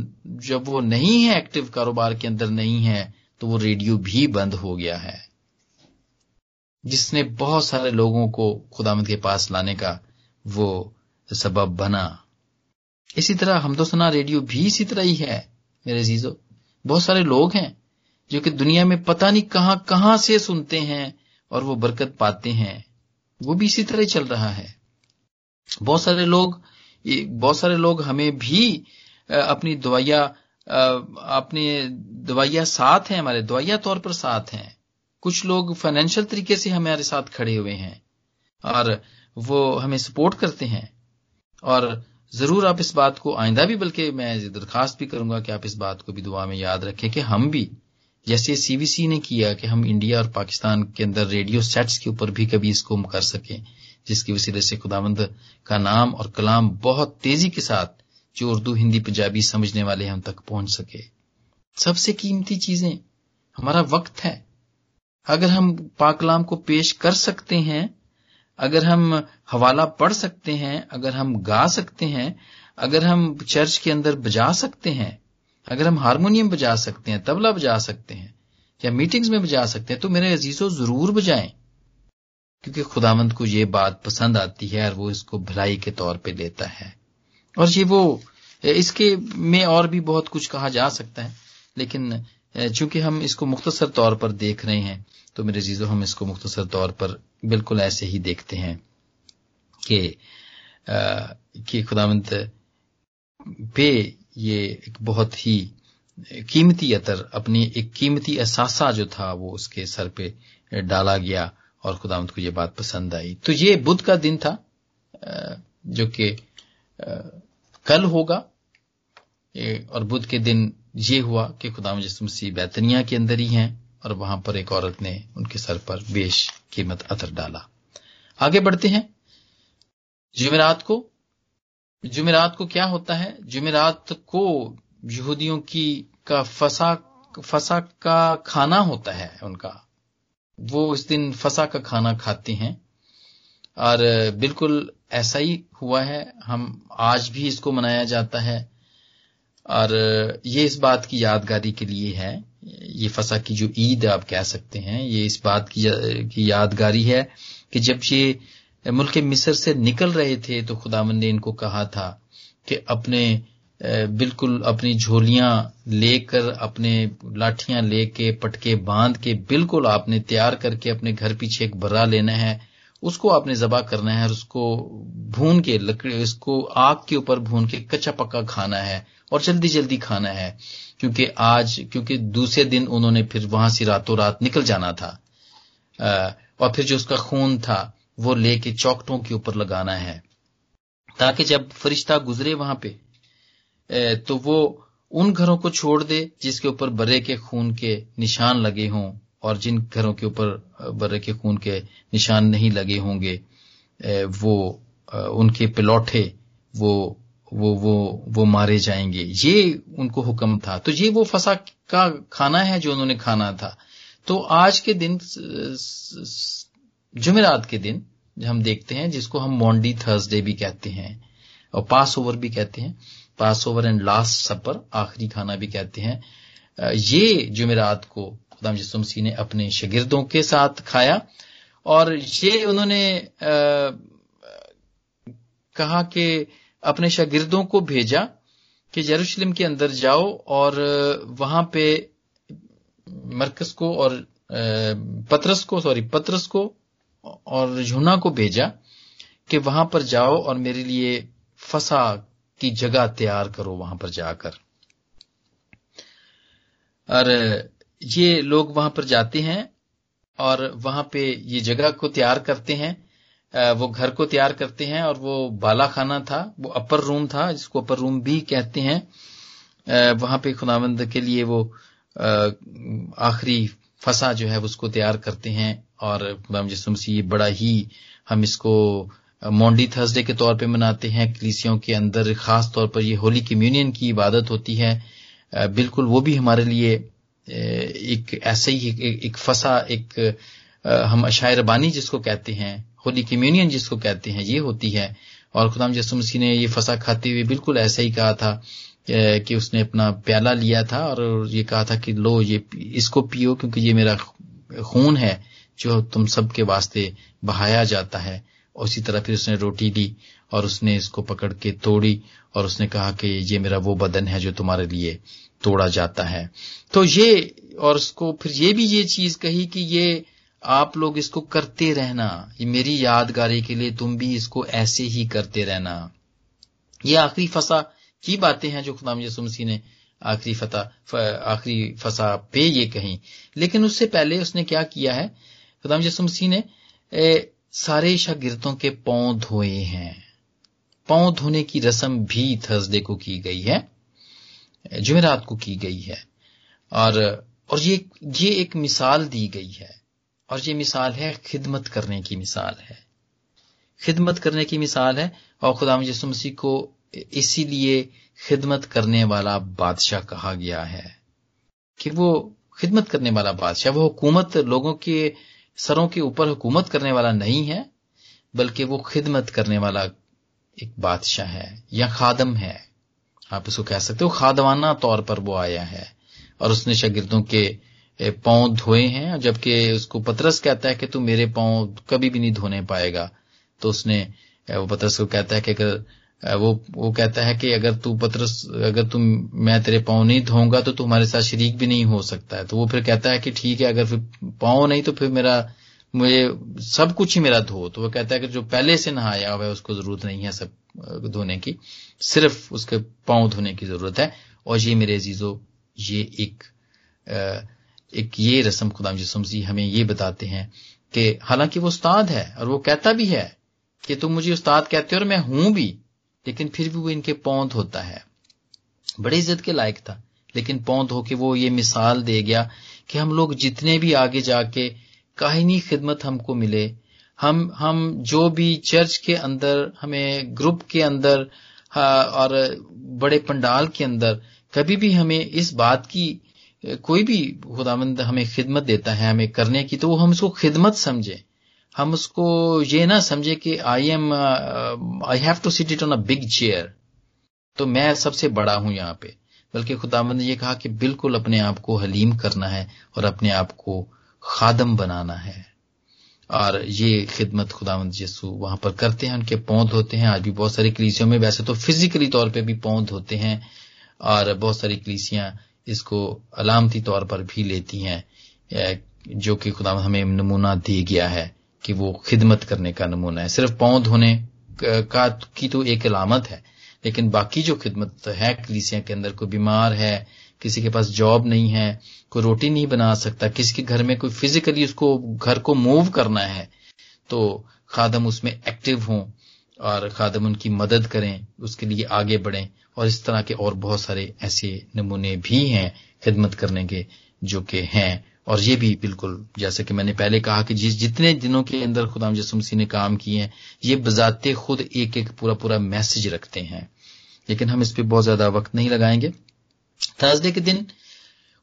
Speaker 1: जब वो नहीं है एक्टिव कारोबार के अंदर नहीं है तो वो रेडियो भी बंद हो गया है। जिसने बहुत सारे लोगों को खुदामद के पास लाने का वो सबब बना। इसी तरह हम तो सुना रेडियो भी इसी तरह ही है, मेरे जीजो बहुत सारे लोग हैं जो कि दुनिया में पता नहीं कहाँ कहाँ से सुनते हैं और वो बरकत पाते हैं। वो भी इसी तरह चल रहा है। बहुत सारे लोग बहुत सारे लोग हमें भी अपनी दवाइया अपनी दवाइया साथ हैं हमारे, दवाइया तौर पर साथ हैं। कुछ लोग फाइनेंशियल तरीके से हमारे साथ खड़े हुए हैं और वो हमें सपोर्ट करते हैं। और ज़रूर आप इस बात को आइंदा भी, बल्कि मैं दरखास्त भी करूँगा कि आप इस बात को भी दुआ में याद रखें कि हम भी जैसे सीवीसी ने किया कि हम इंडिया और पाकिस्तान के अंदर रेडियो सेट्स के ऊपर भी कभी इसको कर सकें, जिसकी वसीले से खुदावंद का नाम और कलाम बहुत तेज़ी के साथ जो उर्दू, हिंदी, पंजाबी समझने वाले हम तक पहुँच सके। सबसे कीमती चीज़ें, हमारा वक्त है। अगर हम पाकलाम को पेश कर सकते हैं, अगर हम हवाला पढ़ सकते हैं, अगर हम गा सकते हैं, अगर हम चर्च के अंदर बजा सकते हैं अगर हम हारमोनियम बजा सकते हैं, तबला बजा सकते हैं, या मीटिंग्स में बजा सकते हैं तो मेरे अजीजों ज़रूर बजाएँ। क्योंकि खुदावंत को ये बात पसंद आती है और वो इसको भलाई के तौर पे लेता है। और ये वो इसके में और भी बहुत कुछ कहा जा सकता है, लेकिन चूँकि हम इसको मुख्तसर तौर पर देख रहे हैं तो मेरे जीजो हम इसको मुख्तसर तौर पर बिल्कुल ऐसे ही देखते हैं कि कि खुदावंत पे ये एक बहुत ही कीमती अतर, अपनी एक कीमती असासा जो था, वो उसके सर पे डाला गया और खुदावंत को ये बात पसंद आई। तो ये बुद्ध का दिन था जो कि कल होगा और बुद्ध के दिन ये हुआ कि खुदाम मसीह बैतनिया के अंदर ही हैं और वहाँ पर एक औरत ने उनके सर पर बेश कीमत अतर डाला। आगे बढ़ते हैं जुमेरात को जुमेरात को क्या होता है? जुमेरात को यहूदियों की का फसा फसा का खाना होता है उनका। वो इस दिन फसा का खाना खाते हैं। और बिल्कुल ऐसा ही हुआ है। हम आज भी इसको मनाया जाता है। और ये इस बात की यादगारी के लिए है। ये फसा की जो ईद आप कह सकते हैं, ये इस बात की यादगारी है कि जब ये मुल्क मिस्र से निकल रहे थे तो खुदावन ने इनको कहा था कि अपने बिल्कुल अपनी झोलियाँ लेकर, अपने लाठियाँ लेके, पटके बाँध के बिल्कुल आपने तैयार करके अपने घर पीछे एक बर्रा लेना है। उसको आपने जबा करना है और उसको भून के लकड़ी, उसको आग के ऊपर भून के कच्चा पक्का खाना है और जल्दी जल्दी खाना है। क्योंकि आज, क्योंकि दूसरे दिन उन्होंने फिर वहाँ से रातों रात निकल जाना था। और फिर जो उसका खून था वो लेके चौकटों के ऊपर लगाना है। ताकि जब फरिश्ता गुजरे वहाँ पे तो वो उन घरों को छोड़ दे जिसके ऊपर बर्रे के खून के निशान लगे हों और जिन घरों के ऊपर बर्रे के खून के निशान नहीं लगे होंगे वो उनके पिलौठे, वो वो वो वो मारे जाएँगे। ये उनको हुक्म था। तो ये वो फसा का खाना है जो उन्होंने खाना था। तो आज के दिन जुमेरात के दिन हम देखते हैं जिसको हम मॉन्डी थर्सडे भी कहते हैं और पास ओवर भी कहते हैं pass over and last supper आखिरी खाना भी कहते हैं ये जुमेरात को खुदाम यसु मसीह ने अपने शगिर्दों के साथ खाया और ये उन्होंने आ, कहा कि अपने शागिर्दों को भेजा कि यरूशलेम के अंदर जाओ और वहाँ पे मरकस को और पत्रस को सॉरी पत्रस को और झुना को भेजा कि वहाँ पर जाओ और मेरे लिए फसा की जगह तैयार करो वहाँ पर जाकर। और ये लोग वहाँ पर जाते हैं और वहाँ पे ये जगह को तैयार करते हैं। वो घर को तैयार करते हैं और वो बाला खाना था, वो अपर रूम था, जिसको अपर रूम भी कहते हैं। वहाँ पे खुदावंद के लिए वो आखिरी फसा जो है उसको तैयार करते हैं। और खुदाम यसुमसी बड़ा ही हम इसको मोंडी थर्सडे के तौर पे मनाते हैं कलीसियों के अंदर खास तौर पर ये होली कम्युनियन की इबादत होती है बिल्कुल वो भी हमारे लिए एक ऐसे ही एक, फसा एक हम अशायर बानी जिसको कहते हैं होली कम्युनियन जिसको कहते हैं ये होती है। और खुदाम यसु मसीह ने ये फसा खाते हुए बिल्कुल ऐसा ही कहा था कि उसने अपना प्याला लिया था और ये कहा था कि लो ये इसको पियो क्योंकि ये मेरा खून है। जो तुम सबके वास्ते बहाया जाता है। उसी तरह फिर उसने रोटी ली और उसने इसको पकड़ के तोड़ी और उसने कहा कि ये मेरा वो बदन है जो तुम्हारे लिए तोड़ा जाता है। तो ये और उसको फिर ये भी ये चीज़ कही कि ये आप लोग इसको करते रहना। ये मेरी यादगारी के लिए तुम भी इसको ऐसे ही करते रहना। ये आखिरी फसा की बातें हैं जो खुदाम यसुमसी ने आखिरी फता आखिरी फसा पे ये कही। लेकिन उससे पहले उसने क्या किया है? खुदाम यसु मसीह ने ए, सारे शागिर्दों के पाँव धोए हैं। पाँव धोने की रस्म भी थर्सडे को की गई है जुमेरात को की गई है। और और ये ये एक मिसाल दी गई है। और ये मिसाल है खिदमत करने की मिसाल है। खिदमत करने की मिसाल है और खुदाम यसु मसीह को इसीलिए खिदमत करने वाला बादशाह कहा गया है कि वो खिदमत करने वाला बादशाह वो हुकूमत लोगों के सरों के ऊपर हुकूमत करने वाला नहीं है, बल्कि वो खिदमत करने वाला एक बादशाह है, या खादम है। आप इसको कह सकते हो, खादवाना तौर पर वो आया है। और उसने शागिर्दों के पाँव धोए हैं जबकि उसको पतरस कहता है कि तू मेरे पाँव कभी भी नहीं धोने पाएगा। तो उसने वो पतरस को कहता है कि अगर वो वो कहता है कि अगर तू पतरस अगर तुम मैं तेरे पाँव नहीं धोऊँगा तो तू हमारे साथ शरीक भी नहीं हो सकता है। तो वो फिर कहता है कि ठीक है, अगर फिर पाँव नहीं तो फिर मेरा, मुझे सब कुछ ही मेरा धो। तो वो कहता है कि जो पहले से नहाया हुआ है, उसको ज़रूरत नहीं है सब धोने की। सिर्फ़ उसके पाँव धोने की ज़रूरत है। और ये मेरे अजीजों, ये एक एक ये रस्म खुदाम यसुमसी हमें ये बताते हैं कि हालाँकि वो उस्ताद है और वो कहता भी है कि तुम मुझे उस्ताद कहते हो और मैं हूँ भी। लेकिन फिर भी वो इनके पौध होता है। बड़ी इज़्ज़त के लायक था, लेकिन पौध होके वो ये मिसाल दे गया कि हम लोग जितने भी आगे जाके काहिनी खिदमत हमको मिले, हम हम जो भी चर्च के अंदर, हमें ग्रुप के अंदर और बड़े पंडाल के अंदर कभी भी हमें इस बात की, कोई भी खुदामंद हमें खिदमत देता है, हमें करने की तो वो हम उसको खिदमत समझे। हम उसको ये ना समझे कि I am I have to sit it on a big chair तो मैं सबसे बड़ा हूँ यहाँ पे। बल्कि खुदामंद ने ये कहा कि बिल्कुल अपने आप को हलीम करना है और अपने आप को खादम बनाना है। और ये खिदमत खुदावंद यसु वहाँ पर करते हैं, उनके पौध होते हैं। आज भी बहुत सारी कलीसियों में, वैसे तो फिजिकली तौर पे भी पौध होते हैं। और बहुत सारी कलीसियाँ इसको अलामती तौर पर भी लेती हैं जो कि खुदा हमें नमूना दे गया है। कि वो खिदमत करने का नमूना है। सिर्फ़ पाँव धोने का, की तो एक अलामत है, लेकिन बाकी जो खिदमत है, कलीसिया के अंदर कोई बीमार है, किसी के पास जॉब नहीं है, कोई रोटी नहीं बना सकता, किसी के घर में कोई फिजिकली उसको, घर को मूव करना है तो खादम उसमें एक्टिव हों और खादम उनकी मदद करें, उसके लिए आगे बढ़ें, और इस तरह के और बहुत सारे ऐसे नमूने भी हैं खिदमत करने के, जो कि हैं। और ये भी बिल्कुल, जैसे कि मैंने पहले कहा कि जिस जितने दिनों के अंदर खुदाम यसुमसी ने काम किए हैं, ये बजाते खुद एक एक पूरा पूरा मैसेज रखते हैं। लेकिन हम इस पर बहुत ज़्यादा वक्त नहीं लगाएँगे। थर्सडे के दिन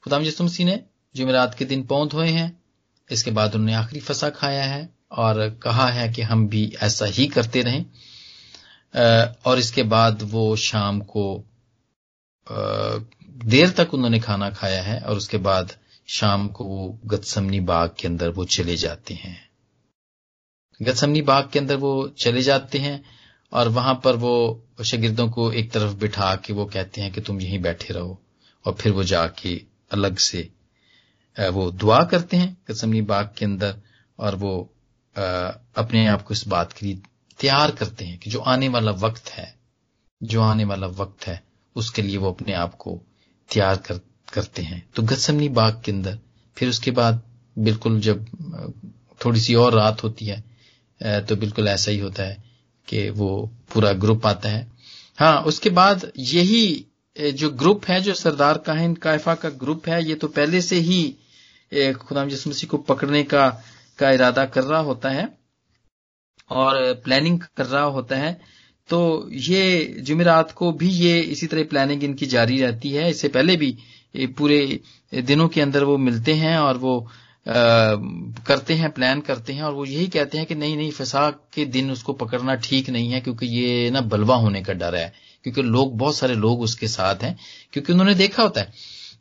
Speaker 1: खुदाम यसुमसी ने जुमेरात के दिन पौध हुए हैं। इसके बाद उन्होंने आखिरी फसा खाया है और कहा है कि हम भी ऐसा ही करते रहें। और इसके बाद वो शाम को देर तक उन्होंने खाना खाया है और उसके बाद शाम को वो गतसमनी बाग के अंदर वो चले जाते हैं। गतसमनी बाग के अंदर वो चले जाते हैं और वहाँ पर वो शगिर्दों को एक तरफ़ बिठा के वो कहते हैं कि तुम यहीं बैठे रहो और फिर वो जाके अलग से वो दुआ करते हैं गतसमनी बाग के अंदर और वो अपने आप को इस बात के लिए तैयार करते हैं कि जो आने वाला वक्त है जो आने वाला वक्त है उसके लिए वो अपने आप को तैयार कर, करते हैं। तो गसमनी बाग के अंदर, फिर उसके बाद बिल्कुल जब थोड़ी सी और रात होती है तो बिल्कुल ऐसा ही होता है कि वो पूरा ग्रुप आता है। हाँ उसके बाद यही जो ग्रुप है, जो सरदार काहिन कायफा का ग्रुप है, ये तो पहले से ही खुदाम जिस मसीह को पकड़ने का का इरादा कर रहा होता है और प्लानिंग कर रहा होता है। तो ये जुमेरात को भी ये इसी तरह प्लानिंग इनकी जारी रहती है। इससे पहले भी पूरे दिनों के अंदर वो मिलते हैं और वो आ, करते हैं प्लान करते हैं और वो यही कहते हैं कि नहीं नहीं फसा के दिन उसको पकड़ना ठीक नहीं है क्योंकि ये ना बलवा होने का डर है। क्योंकि लोग बहुत सारे लोग उसके साथ हैं। क्योंकि उन्होंने देखा होता है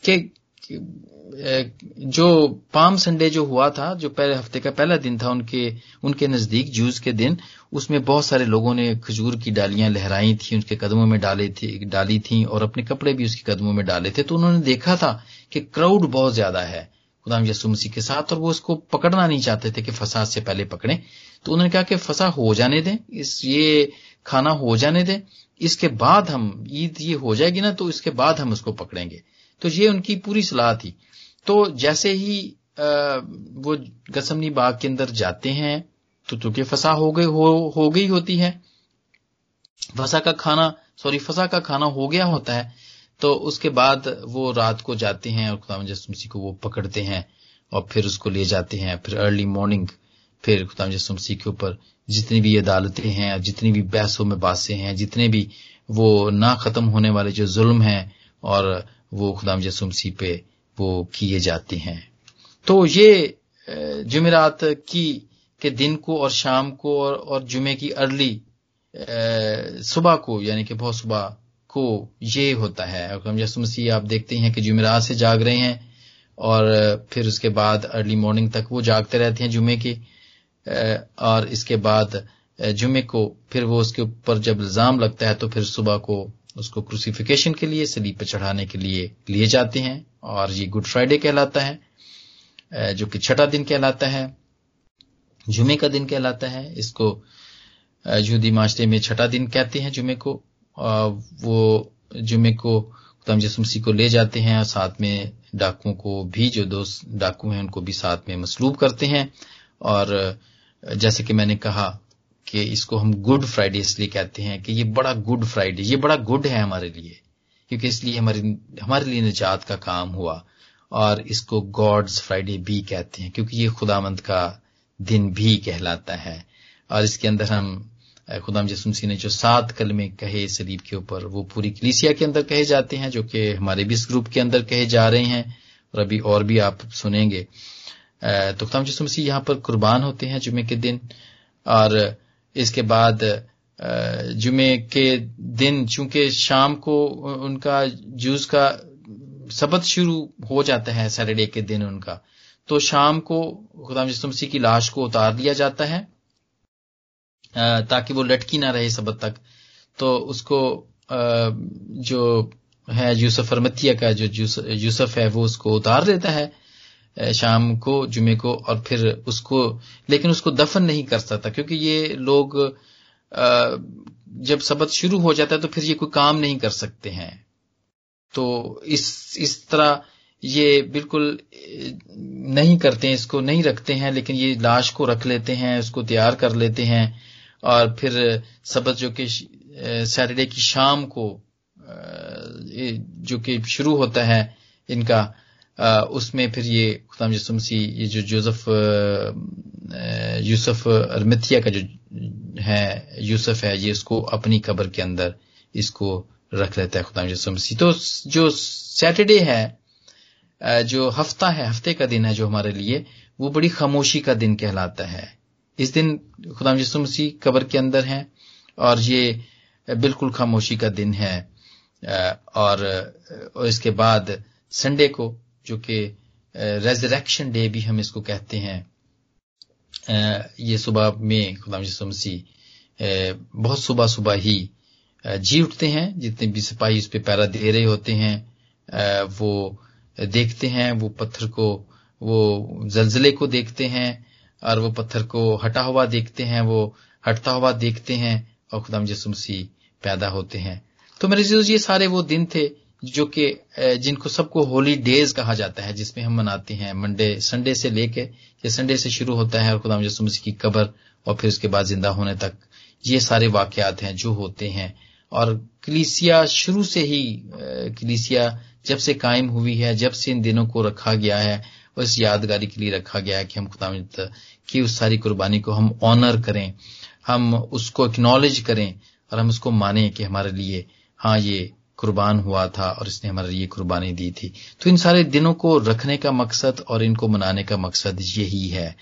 Speaker 1: कि जो पाम संडे जो हुआ था, जो पहले हफ़्ते का पहला दिन था उनके उनके नज़दीक जूस के दिन, उसमें बहुत सारे लोगों ने खजूर की डालियाँ लहराई थी, उनके कदमों में डाले थी, डाली थी और अपने कपड़े भी उसके कदमों में डाले थे। तो उन्होंने देखा था कि क्राउड बहुत ज़्यादा है, खुदाम यसु मसीह के साथ, और वो उसको पकड़ना नहीं चाहते थे कि फसाद से पहले पकड़े। तो उन्होंने कहा कि फसा हो जाने दें, इस, ये खाना हो जाने दें, इसके बाद हम, ईद ये हो जाएगी ना तो इसके बाद हम उसको पकड़ेंगे। तो ये उनकी पूरी सलाह थी। तो जैसे ही वो गसमनी बाग के अंदर जाते हैं तो चूँकि फसा हो गई हो, हो गई होती है फसा का खाना सॉरी फसा का खाना हो गया होता है तो उसके बाद वो रात को जाते हैं और खुदाम मसीह को वो पकड़ते हैं और फिर उसको ले जाते हैं। फिर अर्ली मॉर्निंग फिर खुदाम मसीह के ऊपर जितनी भी अदालतें हैं जितनी भी बहसों में बासें हैं जितने भी वो ना खत्म होने वाले जो जुल्म हैं और वो खुदाम मसीह पे वो किए जाते हैं। तो ये जुमेरात की के दिन को और शाम को और, और जुमे की अर्ली सुबह को यानी कि बहुत सुबह को ये होता है। हम मसीह आप देखते हैं कि जुमेरात से जाग रहे हैं और फिर उसके बाद अर्ली मॉर्निंग तक वो जागते रहते हैं जुमे के और इसके बाद जुमे को फिर वो उसके ऊपर जब इल्ज़ाम लगता है तो फिर सुबह को उसको क्रूसिफिकेशन के लिए सलीब पर चढ़ाने के लिए लिए जाते हैं और ये गुड फ्राइडे कहलाता है जो कि छठा दिन कहलाता है, जुमे का दिन कहलाता है। इसको यहूदी माशरे में छठा दिन कहते हैं जुमे को वो जुमे को तम मसीह को ले जाते हैं और साथ में डाकुओं को भी, जो दोस्त डाकू हैं, उनको भी साथ में मसलूब करते हैं। और जैसे कि मैंने कहा कि इसको हम गुड फ्राइडे इसलिए कहते हैं कि ये बड़ा गुड फ्राइडे ये बड़ा गुड है हमारे लिए, क्योंकि इसलिए हमारी, हमारे लिए निजात का काम हुआ और इसको गॉड्स फ्राइडे भी कहते हैं, क्योंकि ये खुदामंद का दिन भी कहलाता है। और इसके अंदर हम खुदाम यसुमसी ने जो सात कलमे कहे सलीब के ऊपर, वो पूरी कलीसिया के अंदर कहे जाते हैं, जो कि हमारे भी इस ग्रुप के अंदर कहे जा रहे हैं, और अभी और भी आप सुनेंगे। तो खुदाम यसुमसी यहाँ पर कुर्बान होते हैं जुमे के दिन, और इसके बाद जुमे के दिन, चूँकि शाम को उनका जूस का सबत शुरू हो जाता है, सैटरडे के दिन उनका तो शाम को खुदाम मसीह की लाश को उतार दिया जाता है ताकि वो लटकी ना रहे सबत तक। तो उसको जो है, यूसुफ अरमतिया का जो यूसुफ है, वो उसको उतार देता है। शाम को, जुमे को और फिर उसको, लेकिन उसको दफन नहीं कर सकता, क्योंकि ये लोग जब सबक शुरू हो जाता है तो फिर ये कोई काम नहीं कर सकते हैं। तो इस इस तरह ये बिल्कुल नहीं करते हैं, इसको नहीं रखते हैं, लेकिन ये लाश को रख लेते हैं, उसको तैयार कर लेते हैं, और फिर सबक जो कि सैटरडे की शाम को जो कि शुरू होता है इनका उसमें फिर ये खुदाम यसुमसी ये जो जोसफ यूसुफ अरमिथिया का जो है, यूसुफ है, ये इसको अपनी कब्र के अंदर इसको रख लेता है खुदाम यसुमसी तो जो सैटरडे है जो हफ़्ता है, हफ़्ते का दिन है जो हमारे लिए, वो बड़ी खामोशी का दिन कहलाता है। इस दिन खुदाम यसु कब्र के अंदर हैं और ये बिल्कुल खामोशी का दिन है। और इसके बाद संडे को जो कि रेजरेक्शन डे भी हम इसको कहते हैं। ये सुबह में खुदाम मसीह बहुत सुबह सुबह ही जी उठते हैं। जितने भी सिपाही उस पर पैरा दे रहे होते हैं वो देखते हैं, वो पत्थर को, वो जलजले को देखते हैं और वो पत्थर को हटा हुआ देखते हैं, वो हटता हुआ देखते हैं और खुदाम यसु मसीह पैदा होते हैं। तो मेरे ये सारे वो दिन थे जो कि जिनको सबको होली डेज़ कहा जाता है, जिसमें हम मनाते हैं, मंडे, संडे से लेके, ये संडे से शुरू होता है और खुदाम यसु मसीह की कबर और फिर उसके बाद ज़िंदा होने तक, ये सारे वाकयात हैं जो होते हैं। और कलीसिया शुरू से ही कलीसिया जब से कायम हुई है, जब से इन दिनों को रखा गया है, और इस यादगारी के लिए रखा गया है कि हम खुदाम की उस सारी कुर्बानी को हम ऑनर करें, हम उसको एक्नॉलेज करें और हम उसको माने कि हमारे लिए हाँ ये कुर्बान हुआ था और इसने हमारे लिए कुर्बानी दी थी। तो इन सारे दिनों को रखने का मकसद और इनको मनाने का मकसद यही है।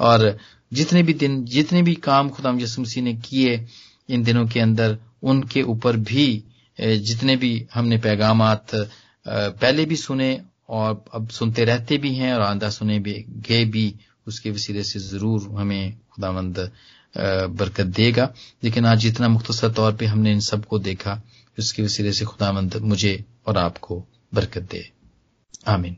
Speaker 1: और जितने भी दिन, जितने भी काम खुदाम यसु मसीह ने किए इन दिनों के अंदर, उनके ऊपर भी जितने भी हमने पैगाम पहले भी सुने और अब सुनते रहते भी हैं और आंदा सुने भी, गए भी, उसके वसीले से ज़रूर हमें खुदावंद बरकत देगा। लेकिन आज जितना मुख्तसर तौर पे हमने इन सबको देखा। उसके वसीले से खुदा मुझे और आपको बरकत दे। आमीन।